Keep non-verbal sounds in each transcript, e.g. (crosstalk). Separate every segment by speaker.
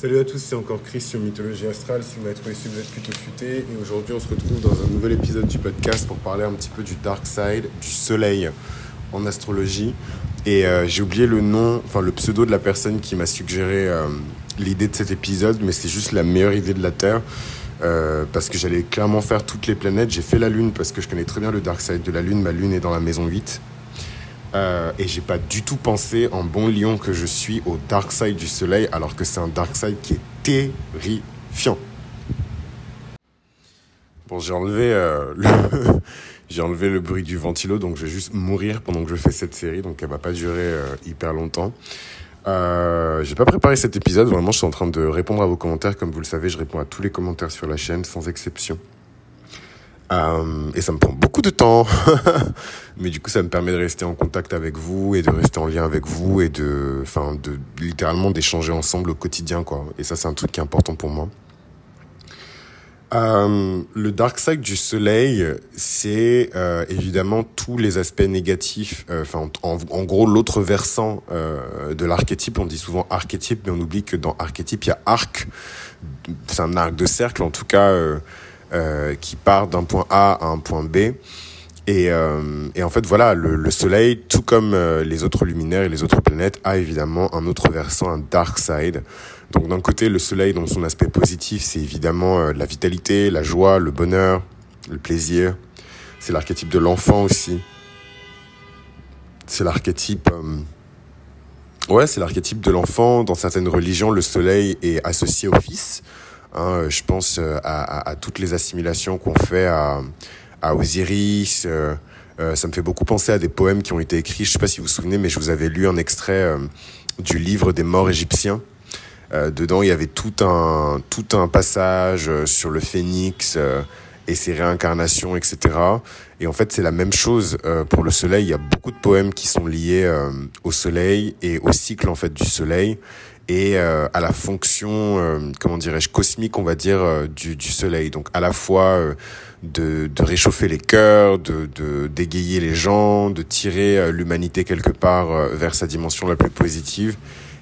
Speaker 1: Salut à tous, c'est encore Chris sur Mythologie Astrale. Si vous m'avez trouvé ici, vous êtes plutôt futé. Et aujourd'hui, on se retrouve dans un nouvel épisode du podcast pour parler un petit peu du dark side, du soleil en astrologie. Et euh, j'ai oublié le nom, enfin le pseudo de la personne qui m'a suggéré euh, l'idée de cet épisode, mais c'est juste la meilleure idée de la Terre. Euh, parce que j'allais clairement faire toutes les planètes. J'ai fait la Lune parce que je connais très bien le dark side de la Lune. Ma Lune est dans la maison 8. Euh, et j'ai pas du tout pensé, en bon lion que je suis, au dark side du soleil, alors que c'est un dark side qui est terrifiant. Bon, j'ai enlevé, euh, le (laughs) j'ai enlevé le bruit du ventilo, donc je vais juste mourir pendant que je fais cette série, donc elle va pas durer euh, hyper longtemps. Euh, j'ai pas préparé cet épisode, vraiment je suis en train de répondre à vos commentaires. Comme vous le savez, je réponds à tous les commentaires sur la chaîne, sans exception. Euh, et ça me prend beaucoup de temps, (laughs) mais du coup ça me permet de rester en contact avec vous et de rester en lien avec vous et de, enfin, de littéralement d'échanger ensemble au quotidien, quoi. Et ça c'est un truc qui est important pour moi. Euh, le dark side du soleil, c'est euh, évidemment tous les aspects négatifs. euh, Enfin, en, en gros, l'autre versant euh, de l'archétype. On dit souvent archétype, mais on oublie que dans archétype, il y a arc. C'est un arc de cercle, en tout cas, euh, qui part d'un point A à un point B. Et, euh, en fait, voilà, le, le Soleil, tout comme euh, les autres luminaires et les autres planètes, a évidemment un autre versant, un dark side. Donc d'un côté, le Soleil, dans son aspect positif, c'est évidemment la vitalité, la joie, le bonheur, le plaisir. C'est l'archétype de l'enfant aussi. C'est l'archétype... ouais, c'est l'archétype de l'enfant. Dans certaines religions, le Soleil est associé au Fils. Hein, je pense euh, à, toutes les assimilations qu'on fait à, Osiris. Euh, euh, ça me fait beaucoup penser à des poèmes qui ont été écrits. Je sais pas si vous vous souvenez, mais je vous avais lu un extrait euh, du livre des morts égyptiens. Euh, dedans, il y avait tout un tout un passage euh, sur le phénix euh, et ses réincarnations, etc. Et en fait, c'est la même chose euh, pour le soleil. Il y a beaucoup de poèmes qui sont liés euh, au soleil et au cycle en fait du soleil et euh, à la fonction, comment dirais-je, cosmique, on va dire, du, du soleil. Donc à la fois de, réchauffer les cœurs, de, d'égayer les gens, de tirer l'humanité quelque part vers sa dimension la plus positive.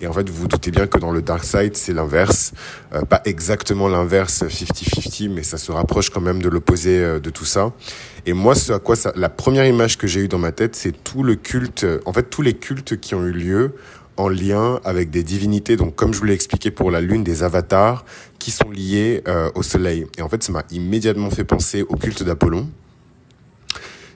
Speaker 1: Et en fait, vous vous doutez bien que dans le dark side, c'est l'inverse. Euh, pas exactement l'inverse 50-50, mais ça se rapproche quand même de l'opposé euh, de tout ça. Et moi, ce à quoi ça, la première image que j'ai eue dans ma tête, c'est tout le culte, en fait, tous les cultes qui ont eu lieu en lien avec des divinités, donc comme je vous l'ai expliqué pour la lune, des avatars qui sont liés euh, au soleil. Et en fait, ça m'a immédiatement fait penser au culte d'Apollon.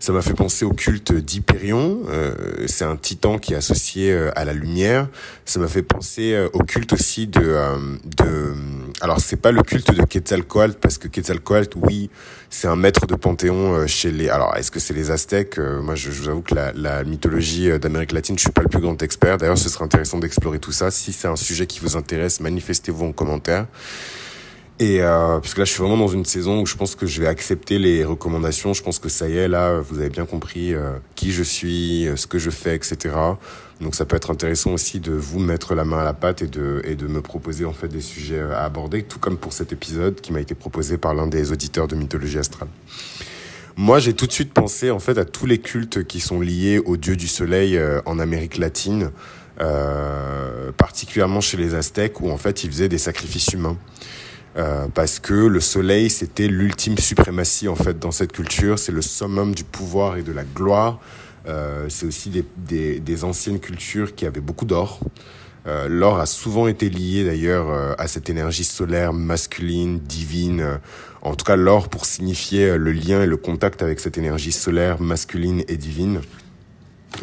Speaker 1: Ça m'a fait penser au culte d'Hyperion. Euh, c'est un titan qui est associé euh, à la lumière. Ça m'a fait penser euh, au culte aussi de... euh, de alors, c'est pas le culte de Quetzalcoatl, parce que Quetzalcoatl, oui, c'est un maître de panthéon euh, chez les... Alors, est-ce que c'est les Aztèques Moi, je, vous avoue que la, la mythologie d'Amérique latine, je suis pas le plus grand expert. D'ailleurs, ce serait intéressant d'explorer tout ça. Si c'est un sujet qui vous intéresse, manifestez-vous en commentaire. Et euh, parce que là, je suis vraiment dans une saison où je pense que je vais accepter les recommandations. Je pense que ça y est, là, vous avez bien compris euh, qui je suis, euh, ce que je fais, etc. Donc, ça peut être intéressant aussi de vous mettre la main à la pâte et de et de me proposer en fait des sujets euh, à aborder, tout comme pour cet épisode qui m'a été proposé par l'un des auditeurs de Mythologie astrale. Moi, j'ai tout de suite pensé en fait à tous les cultes qui sont liés au dieu du soleil euh, en Amérique latine, euh, particulièrement chez les Aztèques, où en fait ils faisaient des sacrifices humains. Euh, parce que le soleil, c'était l'ultime suprématie en fait dans cette culture, c'est le summum du pouvoir et de la gloire. Euh, c'est aussi des, des, des anciennes cultures qui avaient beaucoup d'or. Euh, L'or a souvent été lié d'ailleurs euh, à cette énergie solaire masculine, divine. en tout cas, l'or pour signifier euh, le lien et le contact avec cette énergie solaire masculine et divine.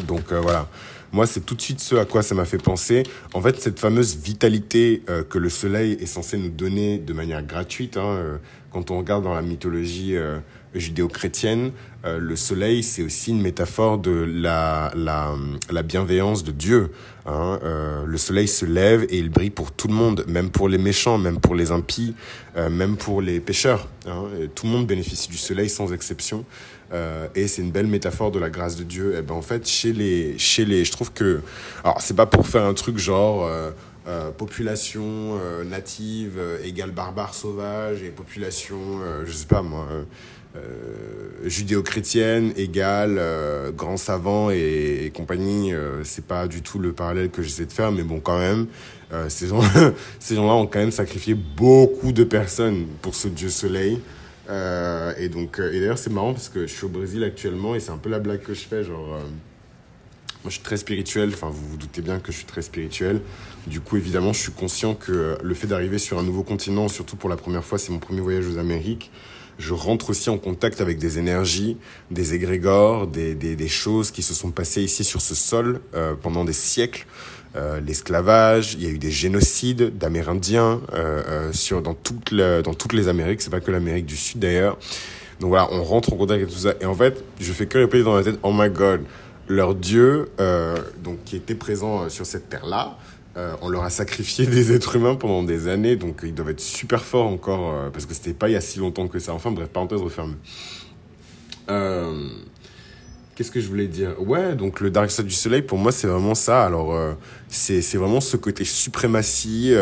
Speaker 1: Donc voilà, moi c'est tout de suite ce à quoi ça m'a fait penser. En fait, cette fameuse vitalité euh, que le soleil est censé nous donner de manière gratuite, hein, euh, quand on regarde dans la mythologie euh, judéo-chrétienne, euh, le soleil c'est aussi une métaphore de la, la, la bienveillance de Dieu. Hein. Euh, le soleil se lève et il brille pour tout le monde, même pour les méchants, même pour les impies, euh, même pour les pécheurs. Hein. Tout le monde bénéficie du soleil sans exception. Et c'est une belle métaphore de la grâce de Dieu. Et ben en fait, chez les, chez les, je trouve que, alors c'est pas pour faire un truc genre, euh, population euh, native euh, égale barbare sauvage et population, je sais pas moi, judéo-chrétienne égale grand savant et, compagnie. c'est pas du tout le parallèle que j'essaie de faire, mais bon, quand même, ces gens, (laughs) ces gens-là ont quand même sacrifié beaucoup de personnes pour ce dieu soleil. et donc, et d'ailleurs, c'est marrant parce que je suis au Brésil actuellement et c'est un peu la blague que je fais, genre moi, je suis très spirituel. Enfin, vous vous doutez bien que je suis très spirituel. Du coup, évidemment, je suis conscient que le fait d'arriver sur un nouveau continent, surtout pour la première fois, c'est mon premier voyage aux Amériques. Je rentre aussi en contact avec des énergies, des égrégores, des, des, des choses qui se sont passées ici sur ce sol euh, pendant des siècles. Euh, l'esclavage, il y a eu des génocides d'Amérindiens euh, euh sur dans toutes les, dans toutes les Amériques. C'est pas que l'Amérique du Sud d'ailleurs. Donc voilà, on rentre en contact avec tout ça. Et en fait, je fais que répéter dans la tête, oh my god, leur dieu, euh, donc qui était présent euh, sur cette terre-là, euh, on leur a sacrifié (laughs) des êtres humains pendant des années, donc ils doivent être super forts encore, parce que c'était pas il y a si longtemps que ça. Enfin bref, parenthèse refermée. Euh, Qu'est-ce que je voulais dire? Ouais, donc le Dark Side du Soleil, pour moi, c'est vraiment ça. Alors, c'est vraiment ce côté suprématie.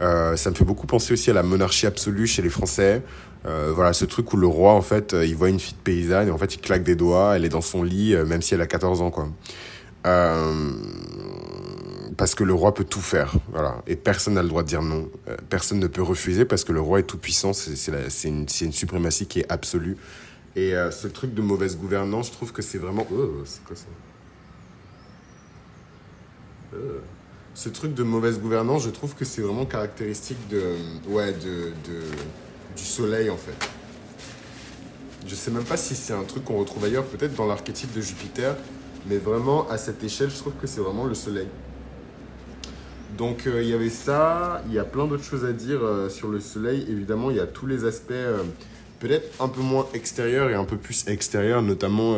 Speaker 1: Euh, ça me fait beaucoup penser aussi à la monarchie absolue chez les Français. Euh, voilà, ce truc où le roi, en fait, euh, il voit une fille de paysanne et en fait, il claque des doigts, elle est dans son lit, même si elle a 14 ans, quoi. Parce que le roi peut tout faire, voilà. Et personne n'a le droit de dire non. personne ne peut refuser parce que le roi est tout puissant. C'est une, une suprématie qui est absolue. Et ce truc de mauvaise gouvernance, je trouve que c'est vraiment. Oh, c'est quoi ça? Ce truc de mauvaise gouvernance, je trouve que c'est vraiment caractéristique de. Ouais, de, de du soleil en fait. Je sais même pas si c'est un truc qu'on retrouve ailleurs, peut-être dans l'archétype de Jupiter, mais vraiment à cette échelle, je trouve que c'est vraiment le soleil. Donc euh, il y avait ça, il y a plein d'autres choses à dire euh, sur le soleil. Évidemment, il y a tous les aspects euh, peut-être un peu moins extérieurs et un peu plus extérieurs, notamment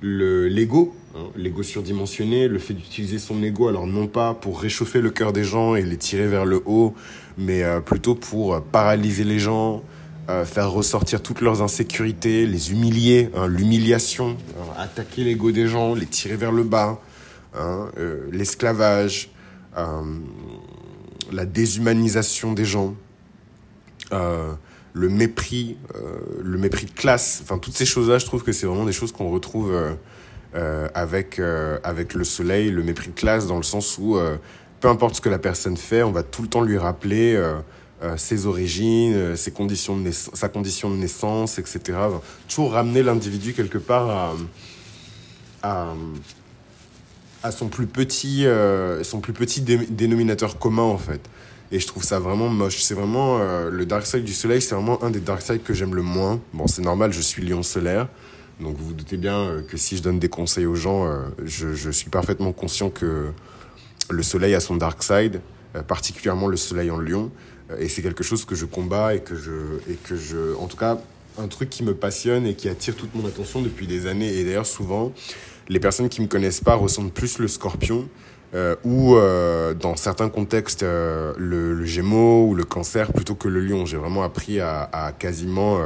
Speaker 1: le l'ego, hein, l'ego surdimensionné, le fait d'utiliser son ego, alors non pas pour réchauffer le cœur des gens et les tirer vers le haut, mais euh, plutôt pour paralyser les gens, euh, faire ressortir toutes leurs insécurités, les humilier, hein, l'humiliation, euh, attaquer l'ego des gens, les tirer vers le bas, hein, l'esclavage, la déshumanisation des gens. Le mépris, le mépris de classe, enfin toutes ces choses-là, je trouve que c'est vraiment des choses qu'on retrouve avec avec le soleil, le mépris de classe dans le sens où peu importe ce que la personne fait, on va tout le temps lui rappeler euh, euh, ses origines, euh, ses conditions de sa condition de naissance, etc. Toujours ramener l'individu quelque part à, à, à, son plus petit, son plus petit dénominateur commun, en fait. Et je trouve ça vraiment moche. C'est vraiment le dark side du soleil, c'est vraiment un des dark sides que j'aime le moins. Bon, c'est normal, je suis lion solaire. Donc vous vous doutez bien que si je donne des conseils aux gens, je, je suis parfaitement conscient que le soleil a son dark side, euh, particulièrement le soleil en lion. Euh, et c'est quelque chose que je combats et que je, et que je, en tout cas, un truc qui me passionne et qui attire toute mon attention depuis des années. Et d'ailleurs, souvent, les personnes qui me connaissent pas ressentent plus le scorpion euh, ou euh, dans certains contextes euh, le, le, gémeau ou le cancer plutôt que le lion. J'ai vraiment appris à, à quasiment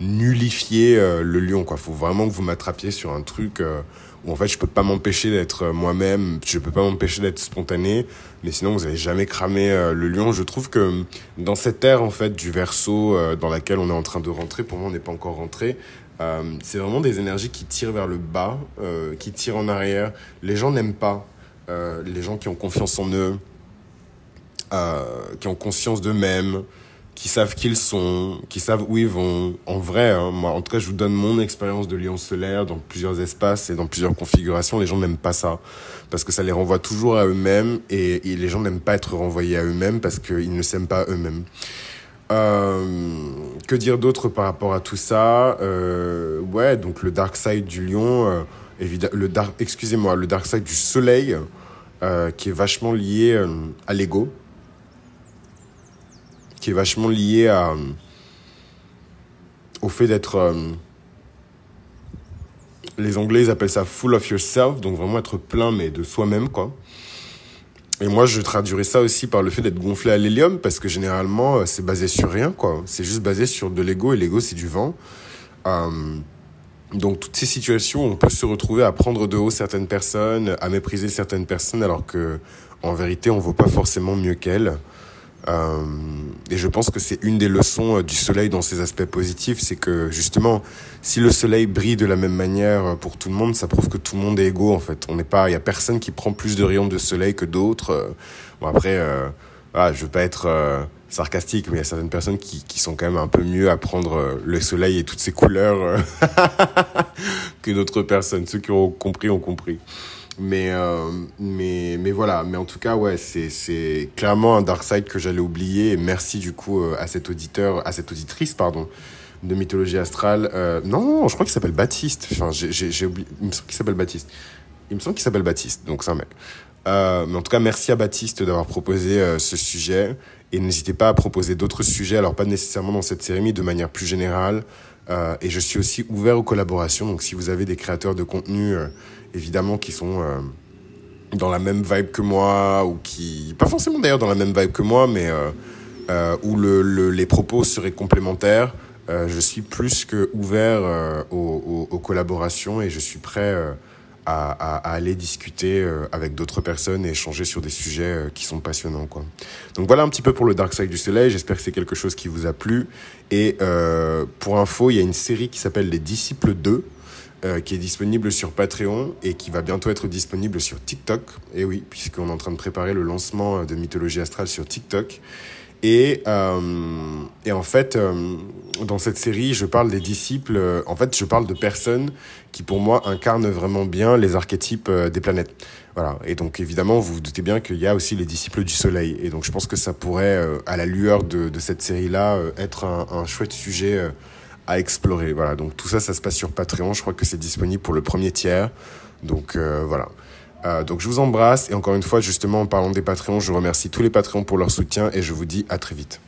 Speaker 1: nullifier le lion. Il faut vraiment que vous m'attrapiez sur un truc où en fait je peux pas m'empêcher d'être euh, moi-même, je peux pas m'empêcher d'être spontané, mais sinon vous allez jamais cramer euh, le lion. Je trouve que dans cette ère en fait du verso euh, dans laquelle on est en train de rentrer, pour moi on n'est pas encore rentré, c'est vraiment des énergies qui tirent vers le bas, qui tirent en arrière. Les gens n'aiment pas les gens qui ont confiance en eux, qui ont conscience d'eux-mêmes qui savent qui ils sont, qui savent où ils vont. En vrai, hein, moi, en tout cas, je vous donne mon expérience de lion solaire dans plusieurs espaces et dans plusieurs configurations. Les gens n'aiment pas ça parce que ça les renvoie toujours à eux-mêmes et, et, les gens n'aiment pas être renvoyés à eux-mêmes parce qu'ils ne s'aiment pas eux-mêmes. Euh, que dire d'autre par rapport à tout ça? Euh, Ouais, donc le dark side du lion, euh, évidemment, le dark, excusez-moi, le dark side du soleil, euh, qui est vachement lié euh, à l'ego qui est vachement lié à, au fait d'être. Euh, les Anglais ils appellent ça full of yourself, donc vraiment être plein, mais de soi-même, quoi. Et moi, je traduirais ça aussi par le fait d'être gonflé à l'hélium, parce que généralement, euh, c'est basé sur rien, quoi. C'est juste basé sur de l'ego, et l'ego, c'est du vent. Euh, Donc toutes ces situations, on peut se retrouver à prendre de haut certaines personnes, à mépriser certaines personnes, alors que en vérité, on vaut pas forcément mieux qu'elles. Euh, et je pense que c'est une des leçons euh, du soleil dans ses aspects positifs, c'est que justement, si le soleil brille de la même manière euh, pour tout le monde, ça prouve que tout le monde est égaux en fait. On n'est pas, il y a personne qui prend plus de rayons de soleil que d'autres. Bon après, je veux pas être sarcastique, mais il y a certaines personnes qui, qui sont quand même un peu mieux à prendre le soleil et toutes ses couleurs (laughs) que d'autres personnes. Ceux qui ont compris ont compris. Mais, euh, mais, mais voilà, mais en tout cas, ouais, c'est, clairement un dark side que j'allais oublier. Merci du coup euh, à cet auditeur, à cette auditrice, pardon, de mythologie astrale. Euh, non, je crois qu'il s'appelle Baptiste. Enfin, j'ai, oublié. Il me semble qu'il s'appelle Baptiste. Il me semble qu'il s'appelle Baptiste, donc c'est un mec. Euh, mais en tout cas, merci à Baptiste d'avoir proposé ce sujet. Et n'hésitez pas à proposer d'autres sujets, alors pas nécessairement dans cette série, mais de manière plus générale. Et je suis aussi ouvert aux collaborations. Donc si vous avez des créateurs de contenu évidemment qui sont euh, dans la même vibe que moi ou qui pas forcément d'ailleurs dans la même vibe que moi mais euh, euh, où le, le, les propos seraient complémentaires je suis plus que ouvert aux, collaborations et je suis prêt à, aller discuter avec d'autres personnes et échanger sur des sujets qui sont passionnants quoi. Donc voilà un petit peu pour le Dark Side du Soleil. J'espère que c'est quelque chose qui vous a plu. Et pour info il y a une série qui s'appelle Les Disciples 2 euh, qui est disponible sur Patreon et qui va bientôt être disponible sur TikTok. Et oui, puisqu'on est en train de préparer le lancement euh, de Mythologie Astrale sur TikTok. Et, euh, en fait, dans cette série, je parle des disciples. En fait, je parle de personnes qui, pour moi, incarnent vraiment bien les archétypes des planètes. Voilà. Et donc, évidemment, vous vous doutez bien qu'il y a aussi les disciples du Soleil. Et donc, je pense que ça pourrait, à la lueur de, cette série-là, être un, chouette sujet à explorer. Voilà, donc tout ça, ça se passe sur Patreon. Je crois que c'est disponible pour le premier tiers. Donc euh, voilà. Euh, donc je vous embrasse et encore une fois, justement, en parlant des Patreons, je remercie tous les Patreons pour leur soutien et je vous dis à très vite.